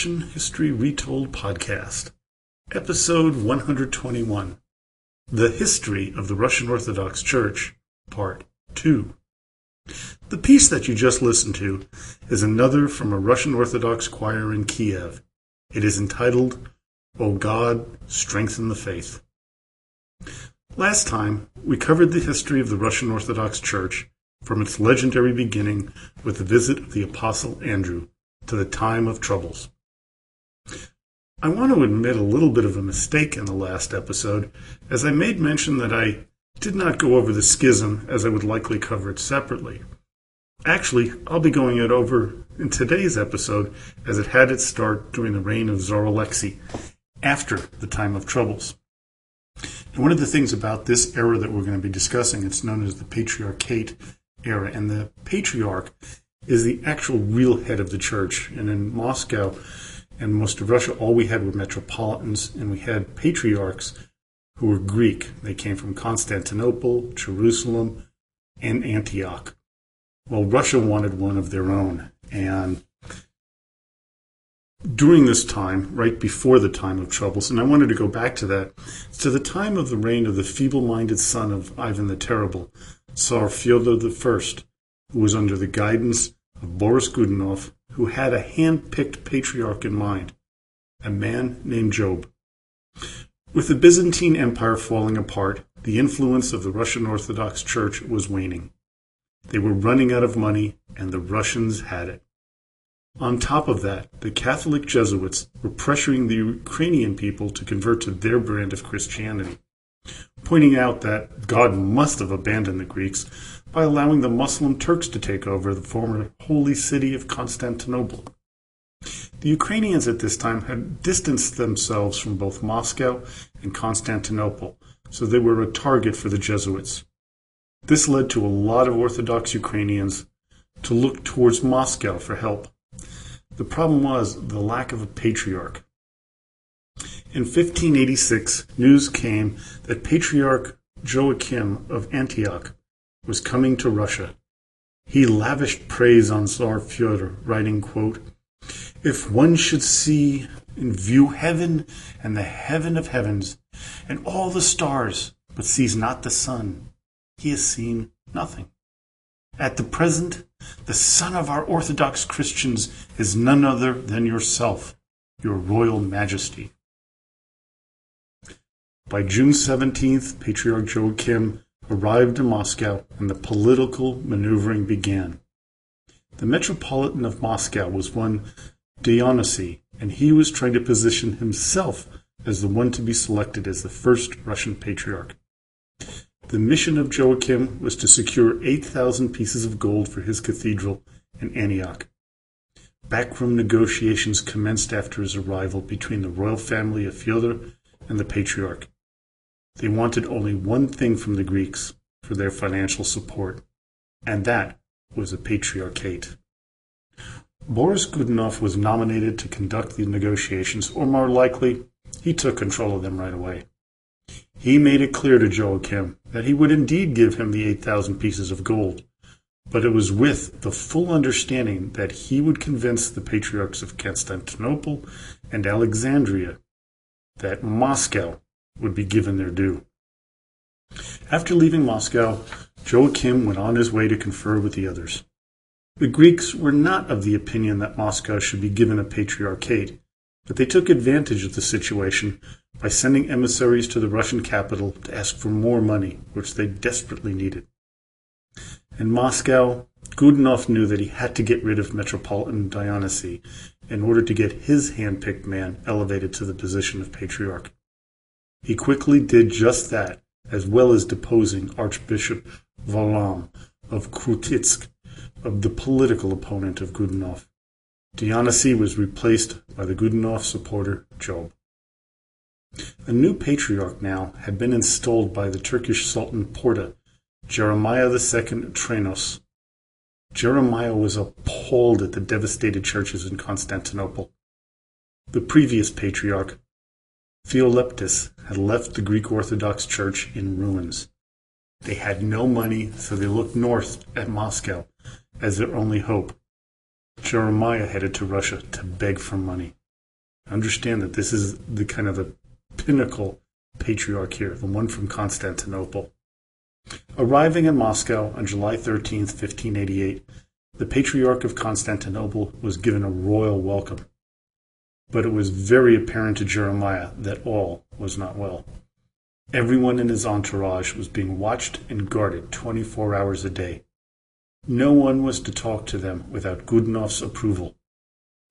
Russian History Retold podcast, episode 121 The History of the Russian Orthodox Church, part 2. The piece that you just listened to is another from a Russian Orthodox choir in Kiev. It is entitled, O God, Strengthen the Faith. Last time, we covered the history of the Russian Orthodox Church from its legendary beginning with the visit of the Apostle Andrew to the time of troubles. I want to admit a little bit of a mistake in the last episode, as I made mention that I did not go over the schism as I would likely cover it separately. Actually, I'll be going it over in today's episode as it had its start during the reign of Tsar Alexei, after the time of troubles. And one of the things about this era that we're going to be discussing, it's known as the Patriarchate era, and the Patriarch is the actual real head of the church. And in Moscow and most of Russia, all we had were metropolitans, and we had patriarchs who were Greek. They came from Constantinople, Jerusalem, and Antioch. Well, Russia wanted one of their own. And during this time, right before the time of troubles, and I wanted to go back to that, to the time of the reign of the feeble minded son of Ivan the Terrible, Tsar Fyodor I, who was under the guidance of Boris Godunov, who had a hand-picked patriarch in mind, a man named Job. With the Byzantine Empire falling apart, the influence of the Russian Orthodox Church was waning. They were running out of money, and the Russians had it. On top of that, the Catholic Jesuits were pressuring the Ukrainian people to convert to their brand of Christianity, pointing out that God must have abandoned the Greeks by allowing the Muslim Turks to take over the former holy city of Constantinople. The Ukrainians at this time had distanced themselves from both Moscow and Constantinople, so they were a target for the Jesuits. This led to a lot of Orthodox Ukrainians to look towards Moscow for help. The problem was the lack of a patriarch. In 1586, news came that Patriarch Joachim of Antioch was coming to Russia. He lavished praise on Tsar Fyodor, writing, quote, If one should see and view heaven and the heaven of heavens and all the stars, but sees not the sun, he has seen nothing. At the present, the son of our Orthodox Christians is none other than yourself, your royal majesty. By June 17th, Patriarch Joachim arrived in Moscow and the political maneuvering began. The Metropolitan of Moscow was one Dionysi, and he was trying to position himself as the one to be selected as the first Russian patriarch. The mission of Joachim was to secure 8,000 pieces of gold for his cathedral in Antioch. Backroom negotiations commenced after his arrival between the royal family of Fyodor and the patriarch. They wanted only one thing from the Greeks for their financial support, and that was a patriarchate. Boris Godunov was nominated to conduct the negotiations, or more likely, he took control of them right away. He made it clear to Joachim that he would indeed give him the 8,000 pieces of gold, but it was with the full understanding that he would convince the patriarchs of Constantinople and Alexandria that Moscow would be given their due. After leaving Moscow, Joachim went on his way to confer with the others. The Greeks were not of the opinion that Moscow should be given a patriarchate, but they took advantage of the situation by sending emissaries to the Russian capital to ask for more money, which they desperately needed. In Moscow, Godunov knew that he had to get rid of Metropolitan Dionysy in order to get his hand-picked man elevated to the position of patriarch. He quickly did just that, as well as deposing Archbishop Varlam of Krutitsk, of the political opponent of Godunov. Dionysy was replaced by the Godunov supporter Job. A new patriarch now had been installed by the Turkish Sultan Porta, Jeremiah II Tranos. Jeremiah was appalled at the devastated churches in Constantinople. The previous patriarch, Theoleptus had left the Greek Orthodox Church in ruins. They had no money, so they looked north at Moscow as their only hope. Jeremiah headed to Russia to beg for money. Understand that this is the kind of the pinnacle patriarch here, the one from Constantinople. Arriving in Moscow on July 13, 1588, the Patriarch of Constantinople was given a royal welcome. But it was very apparent to Jeremiah that all was not well. Everyone in his entourage was being watched and guarded 24 hours a day. No one was to talk to them without Godunov's approval.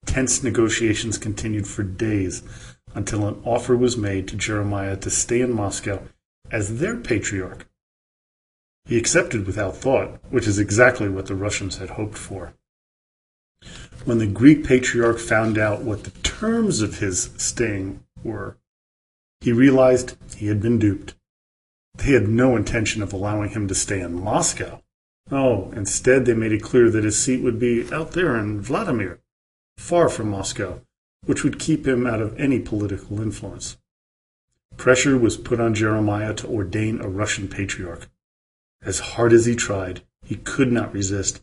Tense negotiations continued for days until an offer was made to Jeremiah to stay in Moscow as their patriarch. He accepted without thought, which is exactly what the Russians had hoped for. When the Greek patriarch found out what the terms of his staying were, he realized he had been duped. They had no intention of allowing him to stay in Moscow. Oh, instead they made it clear that his seat would be out there in Vladimir, far from Moscow, which would keep him out of any political influence. Pressure was put on Jeremiah to ordain a Russian patriarch. As hard as he tried, he could not resist,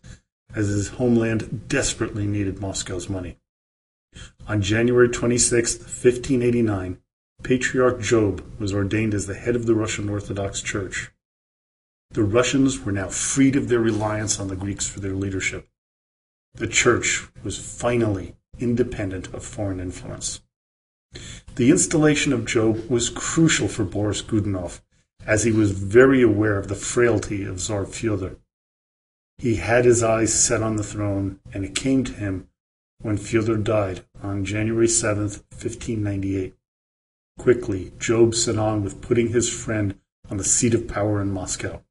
as his homeland desperately needed Moscow's money. On January 26, 1589, Patriarch Job was ordained as the head of the Russian Orthodox Church. The Russians were now freed of their reliance on the Greeks for their leadership. The church was finally independent of foreign influence. The installation of Job was crucial for Boris Godunov, as he was very aware of the frailty of Tsar Fyodor. He had his eyes set on the throne, and it came to him when Fyodor died on January 7, 1598. Quickly, Job set on with putting his friend on the seat of power in Moscow.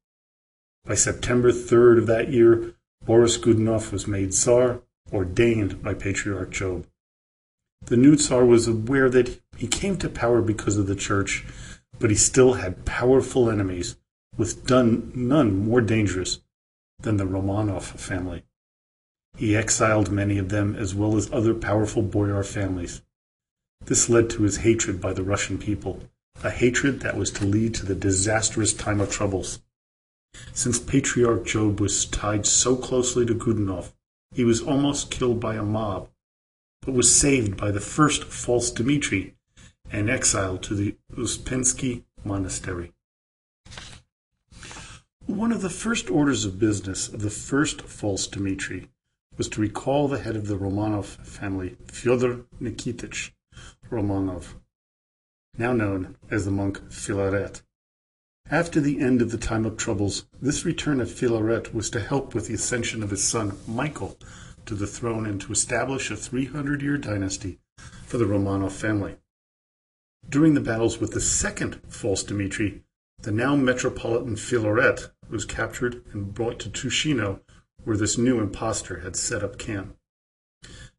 By September 3rd of that year, Boris Godunov was made Tsar, ordained by Patriarch Job. The new Tsar was aware that he came to power because of the church, but he still had powerful enemies, with none more dangerous than the Romanov family. He exiled many of them as well as other powerful boyar families. This led to his hatred by the Russian people, a hatred that was to lead to the disastrous time of troubles. Since Patriarch Job was tied so closely to Godunov, he was almost killed by a mob, but was saved by the first false Dmitri and exiled to the Uspensky monastery. One of the first orders of business of the first false Dmitri was to recall the head of the Romanov family, Fyodor Nikitich Romanov, now known as the monk Filaret. After the end of the time of troubles, this return of Filaret was to help with the ascension of his son Michael to the throne and to establish a 300 year dynasty for the Romanov family. During the battles with the second false Dmitri, the now metropolitan Filaret was captured and brought to Tushino, where this new impostor had set up camp.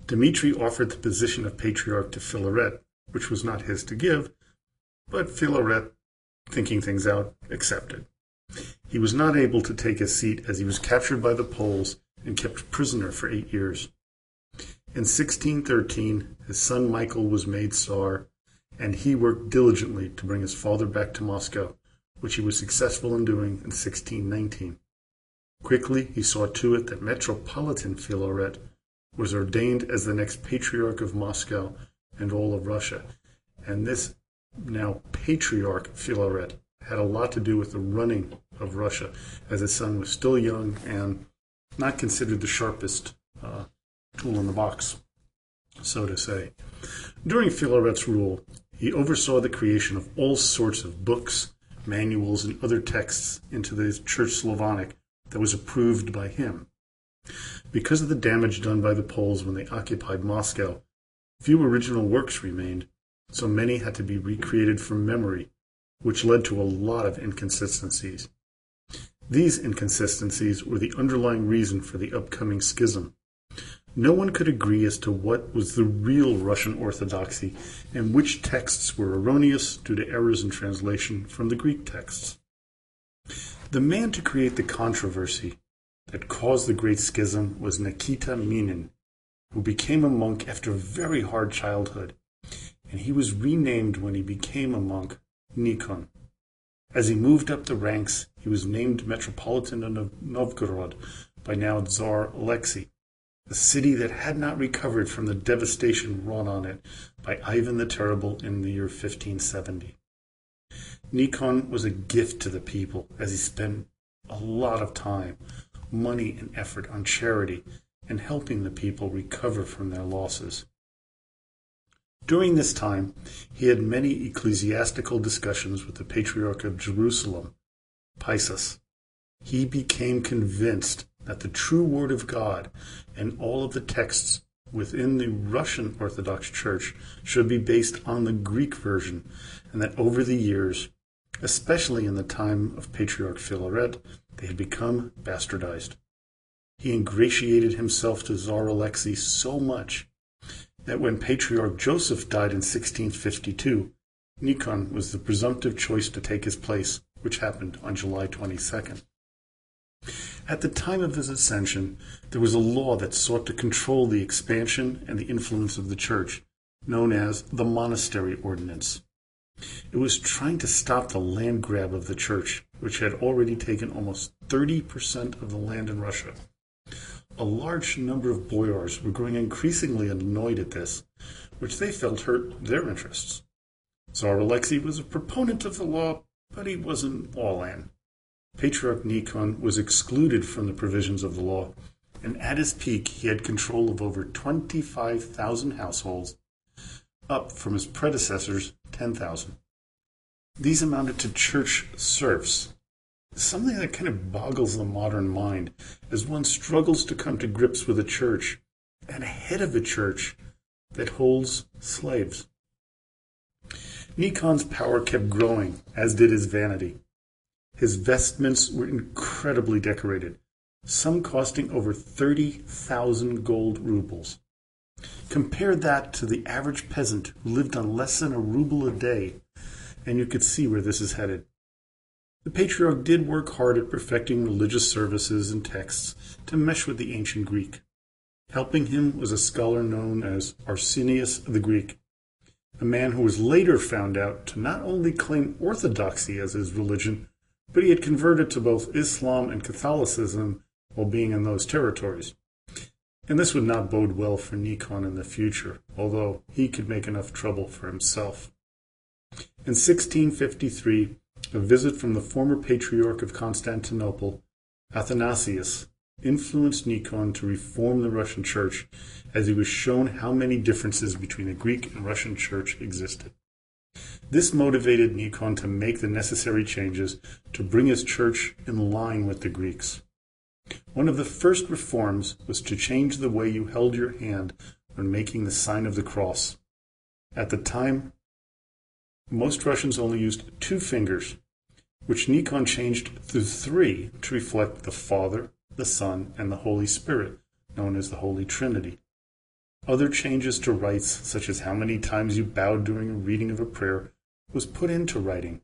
Dmitri offered the position of patriarch to Filaret, which was not his to give, but Filaret, thinking things out, accepted. He was not able to take his seat as he was captured by the Poles and kept prisoner for eight years. In 1613, his son Michael was made Tsar, and he worked diligently to bring his father back to Moscow, which he was successful in doing in 1619. Quickly, he saw to it that Metropolitan Filaret was ordained as the next Patriarch of Moscow and all of Russia. And this now Patriarch Filaret had a lot to do with the running of Russia, as his son was still young and not considered the sharpest uh, tool in the box, so to say. During Filaret's rule, he oversaw the creation of all sorts of books, manuals, and other texts into the Church Slavonic that was approved by him. Because of the damage done by the Poles when they occupied Moscow, few original works remained, so many had to be recreated from memory, which led to a lot of inconsistencies. These inconsistencies were the underlying reason for the upcoming schism. No one could agree as to what was the real Russian Orthodoxy and which texts were erroneous due to errors in translation from the Greek texts. The man to create the controversy that caused the Great Schism was Nikita Minin, who became a monk after a very hard childhood, and he was renamed when he became a monk Nikon. As he moved up the ranks, he was named Metropolitan of Novgorod by now Tsar Alexei the city that had not recovered from the devastation wrought on it by Ivan the Terrible in the year 1570. Nikon was a gift to the people as he spent a lot of time, money, and effort on charity and helping the people recover from their losses. During this time, he had many ecclesiastical discussions with the Patriarch of Jerusalem, Paisius. He became convinced that the true Word of God and all of the texts within the Russian Orthodox Church should be based on the Greek version, and that over the years, especially in the time of Patriarch Filaret, they had become bastardized. He ingratiated himself to Tsar Alexei so much that when Patriarch Joseph died in 1652, Nikon was the presumptive choice to take his place, which happened on July 22nd. At the time of his ascension, there was a law that sought to control the expansion and the influence of the church, known as the Monastery Ordinance. It was trying to stop the land grab of the church, which had already taken almost 30% of the land in Russia. A large number of boyars were growing increasingly annoyed at this, which they felt hurt their interests. Tsar Alexei was a proponent of the law, but he wasn't all in. Patriarch Nikon was excluded from the provisions of the law, and at his peak he had control of over 25,000 households, up from his predecessor's 10,000. These amounted to church serfs, something that kind of boggles the modern mind as one struggles to come to grips with a church and a head of a church that holds slaves. Nikon's power kept growing, as did his vanity. His vestments were incredibly decorated, some costing over 30,000 gold rubles. Compare that to the average peasant who lived on less than a ruble a day, and you could see where this is headed. The patriarch did work hard at perfecting religious services and texts to mesh with the ancient Greek. Helping him was a scholar known as Arsenius the Greek, a man who was later found out to not only claim orthodoxy as his religion, but he had converted to both Islam and Catholicism while being in those territories. And this would not bode well for Nikon in the future, although he could make enough trouble for himself. In 1653, a visit from the former Patriarch of Constantinople, Athanasius, influenced Nikon to reform the Russian Church as he was shown how many differences between the Greek and Russian Church existed. This motivated Nikon to make the necessary changes to bring his church in line with the Greeks. One of the first reforms was to change the way you held your hand when making the sign of the cross. At the time, most Russians only used two fingers, which Nikon changed to three to reflect the Father, the Son, and the Holy Spirit, known as the Holy Trinity. Other changes to rites, such as how many times you bowed during a reading of a prayer, was put into writing.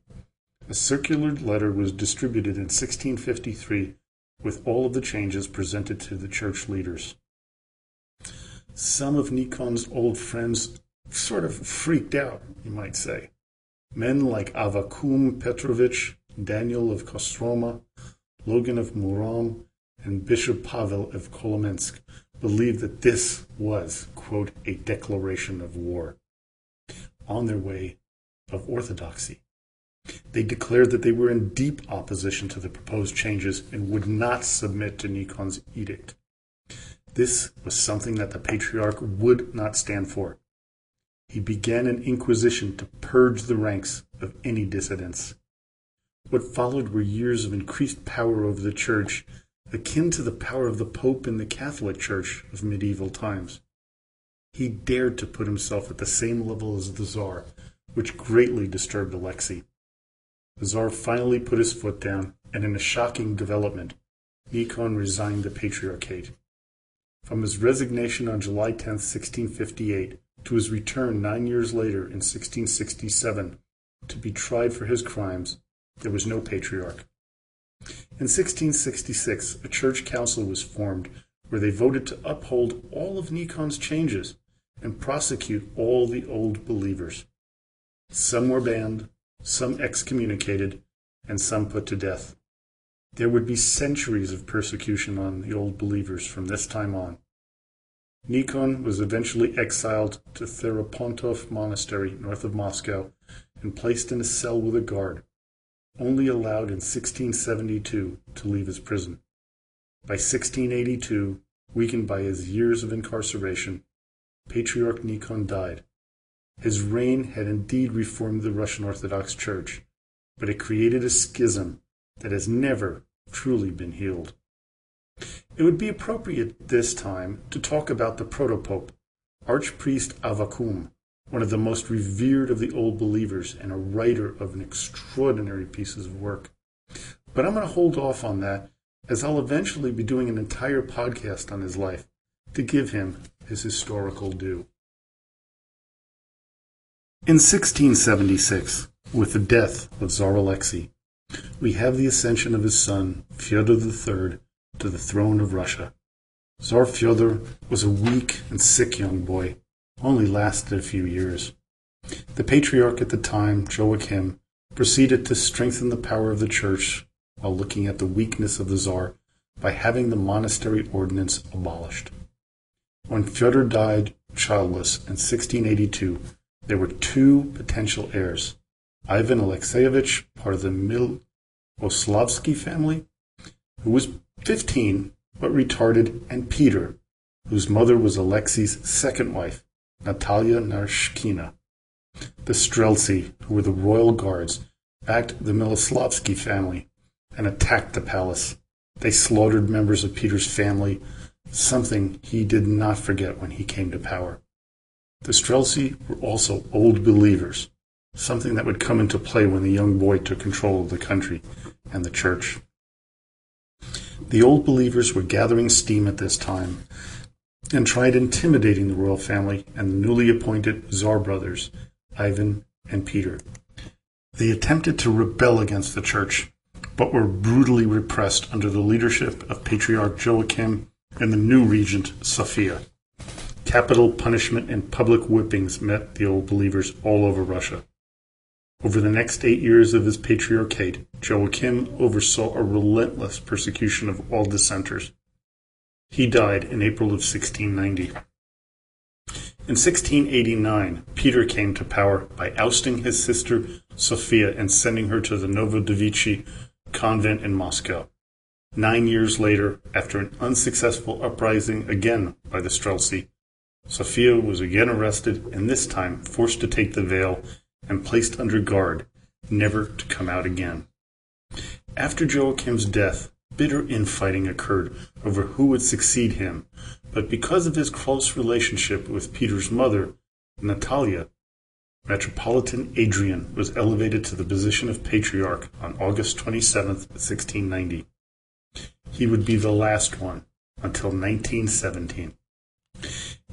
A circular letter was distributed in 1653 with all of the changes presented to the church leaders. Some of Nikon's old friends sort of freaked out, you might say. Men like Avvakum Petrovich, Daniel of Kostroma, Loggin of Murom, and Bishop Pavel of Kolomensk believed that this was, quote, a declaration of war on their way of orthodoxy. They declared that they were in deep opposition to the proposed changes and would not submit to Nikon's edict. This was something that the patriarch would not stand for. He began an inquisition to purge the ranks of any dissidents. What followed were years of increased power over the church, akin to the power of the Pope in the Catholic Church of medieval times. He dared to put himself at the same level as the Tsar, which greatly disturbed Alexei. The Tsar finally put his foot down, and in a shocking development, Nikon resigned the Patriarchate. From his resignation on July 10, 1658, to his return nine years later in 1667 to be tried for his crimes, there was no patriarch. In 1666, a church council was formed where they voted to uphold all of Nikon's changes and prosecute all the old believers. Some were banned, some excommunicated, and some put to death. There would be centuries of persecution on the old believers from this time on. Nikon was eventually exiled to Ferapontov Monastery north of Moscow and placed in a cell with a guard, only allowed in 1672 to leave his prison. By 1682, weakened by his years of incarceration, Patriarch Nikon died. His reign had indeed reformed the Russian Orthodox Church, but it created a schism that has never truly been healed. It would be appropriate this time to talk about the protopope, Archpriest Avvakum, one of the most revered of the Old Believers and a writer of an extraordinary pieces of work. But I'm going to hold off on that as I'll eventually be doing an entire podcast on his life to give him his historical due. In 1676, with the death of Tsar Alexei, we have the ascension of his son, Fyodor III, to the throne of Russia. Tsar Fyodor was a weak and sick young boy, only lasted a few years. The patriarch at the time, Joachim, proceeded to strengthen the power of the church while looking at the weakness of the Tsar by having the monastery ordinance abolished. When Fyodor died childless in 1682, there were two potential heirs Ivan Alexeyevich, part of the Miloslavsky family, who was 15 but retarded, and Peter, whose mother was Alexei's second wife, Natalia Naryshkina. The Streltsy, who were the royal guards, backed the Miloslavsky family and attacked the palace. They slaughtered members of Peter's family, something he did not forget when he came to power. The Streltsy were also old believers, something that would come into play when the young boy took control of the country and the church. The old believers were gathering steam at this time and tried intimidating the royal family and the newly appointed Tsar brothers, Ivan and Peter. They attempted to rebel against the church, but were brutally repressed under the leadership of Patriarch Joachim and the new regent, Sophia. Capital punishment and public whippings met the old believers all over Russia. Over the next eight years of his patriarchate, Joachim oversaw a relentless persecution of all dissenters. He died in April of 1690. In 1689, Peter came to power by ousting his sister Sophia and sending her to the Novodevichy convent in Moscow. Nine years later, after an unsuccessful uprising again by the Streltsy, Sophia was again arrested and this time forced to take the veil and placed under guard, never to come out again. After Joachim's death, bitter infighting occurred over who would succeed him, but because of his close relationship with Peter's mother, Natalia, Metropolitan Adrian was elevated to the position of patriarch on August 27, 1690. He would be the last one until 1917.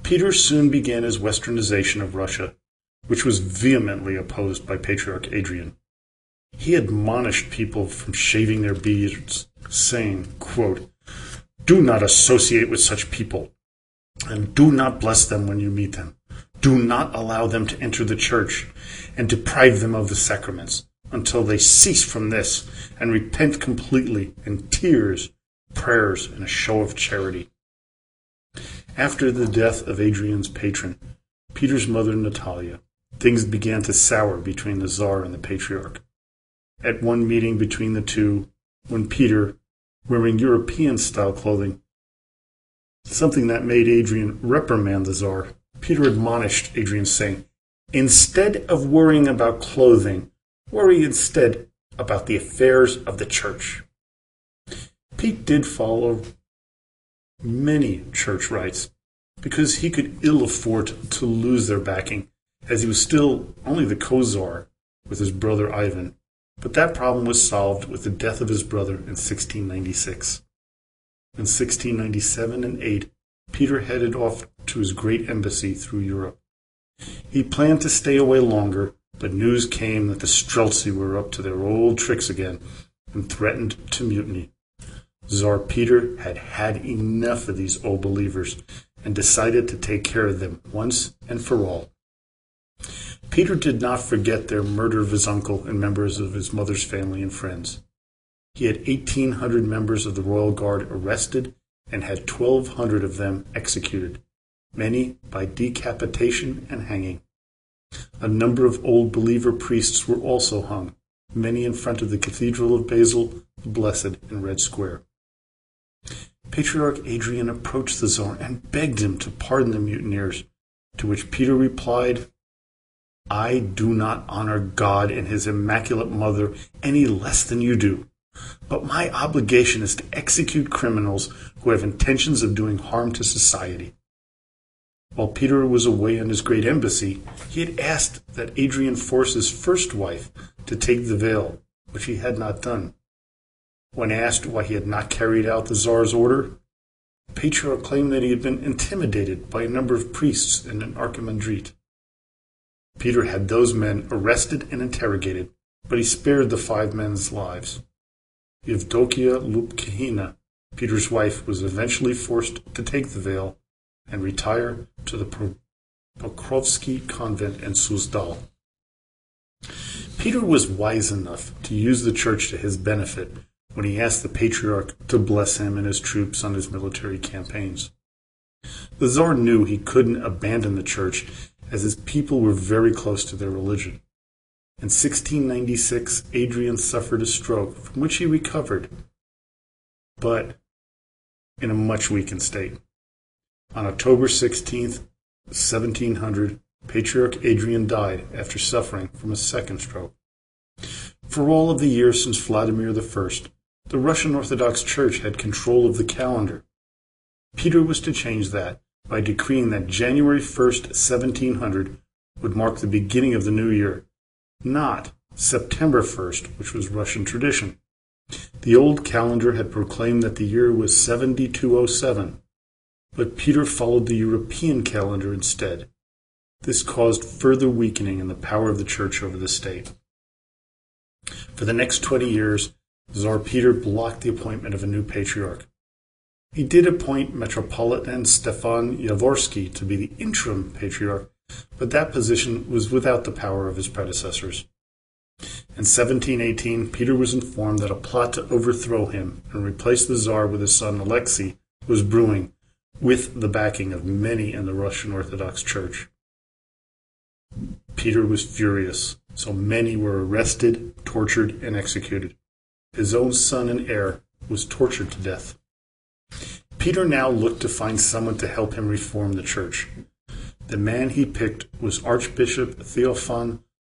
Peter soon began his westernization of Russia which was vehemently opposed by Patriarch Adrian. He admonished people from shaving their beards, saying, quote, Do not associate with such people, and do not bless them when you meet them. Do not allow them to enter the church, and deprive them of the sacraments, until they cease from this and repent completely in tears, prayers, and a show of charity. After the death of Adrian's patron, Peter's mother Natalia, things began to sour between the Tsar and the Patriarch. At one meeting between the two, when Peter, wearing European style clothing, something that made Adrian reprimand the Tsar, Peter admonished Adrian, saying, Instead of worrying about clothing, worry instead about the affairs of the church. Pete did follow many church rites because he could ill afford to lose their backing as he was still only the co-czar with his brother Ivan, but that problem was solved with the death of his brother in 1696. In 1697 and 8, Peter headed off to his great embassy through Europe. He planned to stay away longer, but news came that the Streltsy were up to their old tricks again and threatened to mutiny. Tsar Peter had had enough of these old believers and decided to take care of them once and for all. Peter did not forget their murder of his uncle and members of his mother's family and friends. He had 1,800 members of the royal guard arrested and had 1,200 of them executed. many by decapitation and hanging. A number of Old Believer priests were also hung, many in front of the Cathedral of Basil, the Blessed, in Red Square. Patriarch Adrian approached the Tsar and begged him to pardon the mutineers, to which Peter replied, I do not honor God and his Immaculate Mother any less than you do, but my obligation is to execute criminals who have intentions of doing harm to society. While Peter was away on his great embassy, he had asked that Adrian force his first wife to take the veil, which he had not done. When asked why he had not carried out the Tsar's order, the patriarch claimed that he had been intimidated by a number of priests and an archimandrite. Peter had those men arrested and interrogated, but he spared the five men's lives. Evdokia Lopukhina, Peter's wife, was eventually forced to take the veil and retire to the Pokrovsky convent in Suzdal. Peter was wise enough to use the church to his benefit when he asked the patriarch to bless him and his troops on his military campaigns. The Tsar knew he couldn't abandon the church as his people were very close to their religion. In 1696, Adrian suffered a stroke from which he recovered, but in a much weakened state. On October 16, 1700, Patriarch Adrian died after suffering from a second stroke. For all of the years since Vladimir I, the Russian Orthodox Church had control of the calendar. Peter was to change that by decreeing that January 1st, 1700 would mark the beginning of the new year, not September 1st, which was Russian tradition. The old calendar had proclaimed that the year was 7207, but Peter followed the European calendar instead. This caused further weakening in the power of the church over the state. For the next 20 years, Tsar Peter blocked the appointment of a new patriarch. He did appoint Metropolitan Stefan Yavorsky to be the interim patriarch, but that position was without the power of his predecessors. In 1718, Peter was informed that a plot to overthrow him and replace the Tsar with his son Alexei was brewing, with the backing of many in the Russian Orthodox Church. Peter was furious, so many were arrested, tortured, and executed. His own son and heir was tortured to death. Peter now looked to find someone to help him reform the church. The man he picked was Archbishop Theophan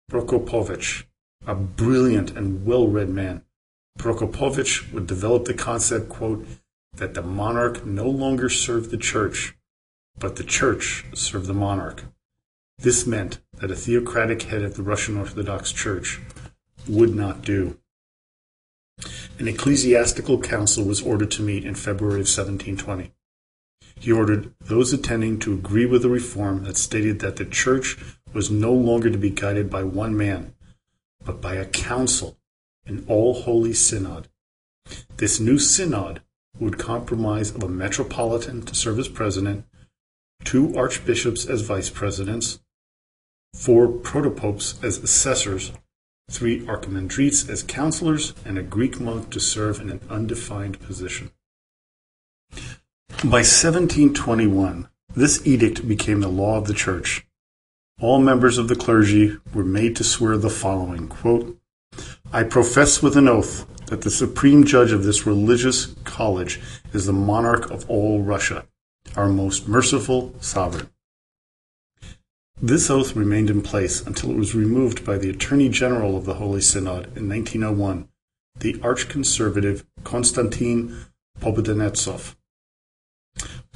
Prokopovich, a brilliant and well-read man. Prokopovich would develop the concept, quote, that the monarch no longer served the church, but the church served the monarch. This meant that a theocratic head of the Russian Orthodox Church would not do. An ecclesiastical council was ordered to meet in February of 1720. He ordered those attending to agree with the reform that stated that the church was no longer to be guided by one man, but by a council, an all holy synod. This new synod would comprise of a metropolitan to serve as president, two archbishops as vice presidents, four protopopes as assessors, three archimandrites as counselors, and a Greek monk to serve in an undefined position. By 1721, this edict became the law of the church. All members of the clergy were made to swear the following quote, I profess with an oath that the supreme judge of this religious college is the monarch of all Russia, our most merciful sovereign. This oath remained in place until it was removed by the Attorney General of the Holy Synod in 1901, the arch-conservative Konstantin Pobedonostsev.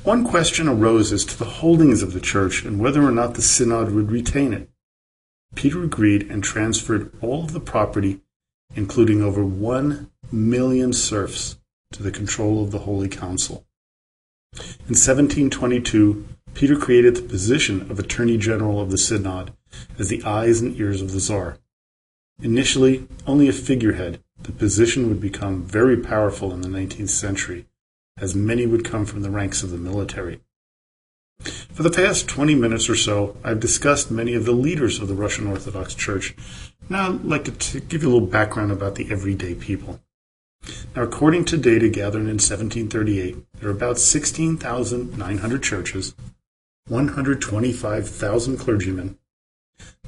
One question arose as to the holdings of the church and whether or not the synod would retain it. Peter agreed and transferred all of the property, including over one million serfs, to the control of the Holy Council. In 1722, Peter created the position of Attorney General of the Synod as the eyes and ears of the Tsar. Initially only a figurehead, the position would become very powerful in the 19th century, as many would come from the ranks of the military. For the past 20 minutes or so, I've discussed many of the leaders of the Russian Orthodox Church. Now I'd like to t- give you a little background about the everyday people. Now, according to data gathered in 1738, there are about 16,900 churches, 125,000 clergymen,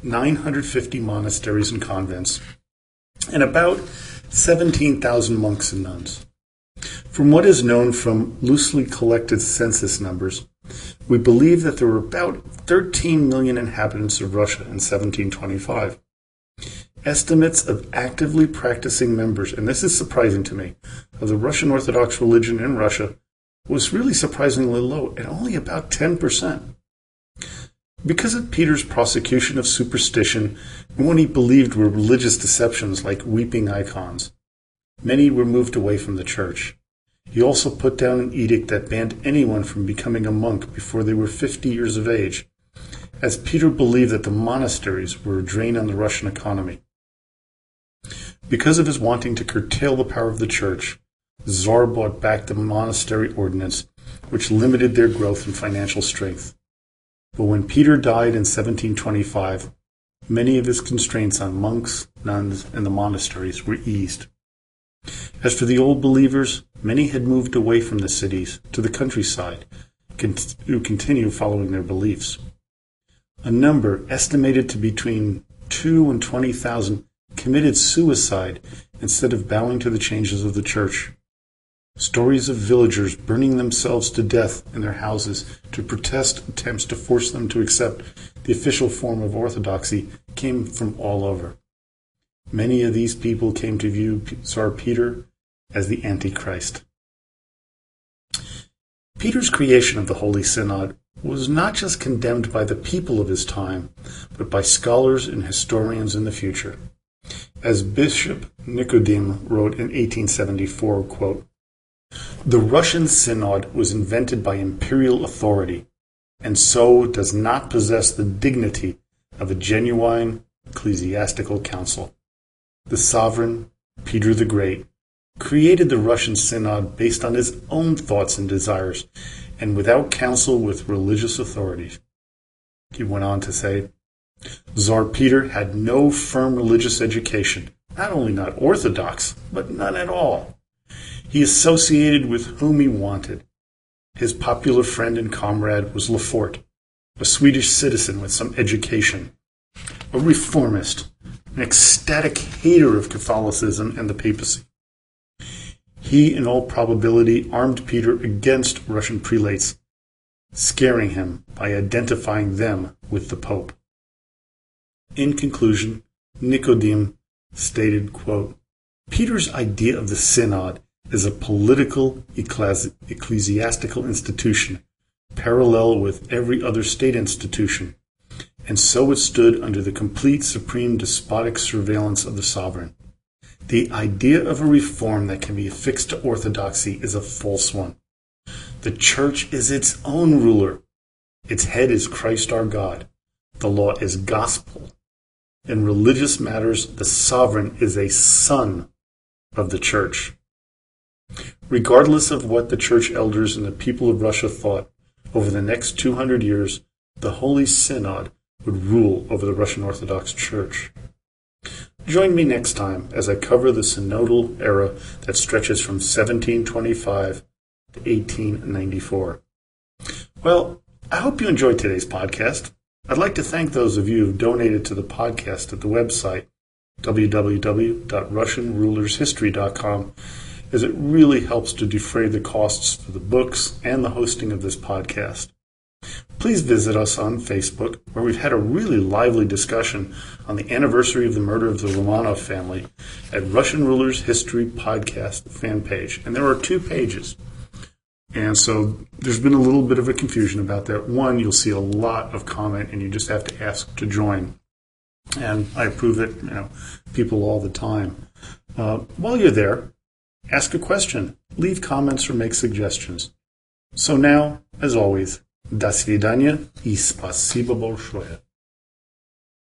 950 monasteries and convents, and about 17,000 monks and nuns. From what is known from loosely collected census numbers, we believe that there were about 13 million inhabitants of Russia in 1725. Estimates of actively practicing members, and this is surprising to me, of the Russian Orthodox religion in Russia was really surprisingly low at only about 10%. Because of Peter's prosecution of superstition and what he believed were religious deceptions like weeping icons, many were moved away from the church. He also put down an edict that banned anyone from becoming a monk before they were 50 years of age, as Peter believed that the monasteries were a drain on the Russian economy. Because of his wanting to curtail the power of the church, Tsar brought back the monastery ordinance, which limited their growth and financial strength. But when Peter died in 1725, many of his constraints on monks, nuns, and the monasteries were eased. As for the old believers, many had moved away from the cities to the countryside to continue following their beliefs. A number estimated to between two and twenty thousand committed suicide instead of bowing to the changes of the church. Stories of villagers burning themselves to death in their houses to protest attempts to force them to accept the official form of orthodoxy came from all over. Many of these people came to view Tsar Peter as the Antichrist. Peter's creation of the Holy Synod was not just condemned by the people of his time, but by scholars and historians in the future. As Bishop Nicodim wrote in 1874, quote, the Russian Synod was invented by imperial authority, and so does not possess the dignity of a genuine ecclesiastical council. The sovereign, Peter the Great, created the Russian Synod based on his own thoughts and desires, and without counsel with religious authorities. He went on to say, Tsar Peter had no firm religious education, not only not orthodox, but none at all. He associated with whom he wanted. His popular friend and comrade was Lefort, a Swedish citizen with some education, a reformist, an ecstatic hater of Catholicism and the papacy. He, in all probability, armed Peter against Russian prelates, scaring him by identifying them with the Pope. In conclusion, Nicodim stated, quote, Peter's idea of the synod is a political ecclesiastical institution, parallel with every other state institution, and so it stood under the complete supreme despotic surveillance of the sovereign. The idea of a reform that can be affixed to orthodoxy is a false one. The church is its own ruler. Its head is Christ our God. The law is gospel. In religious matters, the sovereign is a son of the church. Regardless of what the church elders and the people of Russia thought, over the next 200 years, the Holy Synod would rule over the Russian Orthodox Church. Join me next time as I cover the synodal era that stretches from 1725 to 1894. Well, I hope you enjoyed today's podcast. I'd like to thank those of you who donated to the podcast at the website www.russianrulershistory.com as it really helps to defray the costs for the books and the hosting of this podcast. Please visit us on Facebook, where we've had a really lively discussion on the anniversary of the murder of the Romanov family at Russian Rulers History Podcast fan page. And there are two pages. And so there's been a little bit of a confusion about that. One, you'll see a lot of comment and you just have to ask to join. And I approve it, you know, people all the time. Uh, while you're there, Ask a question, leave comments or make suggestions. So now, as always, до свидания и спасибо большое.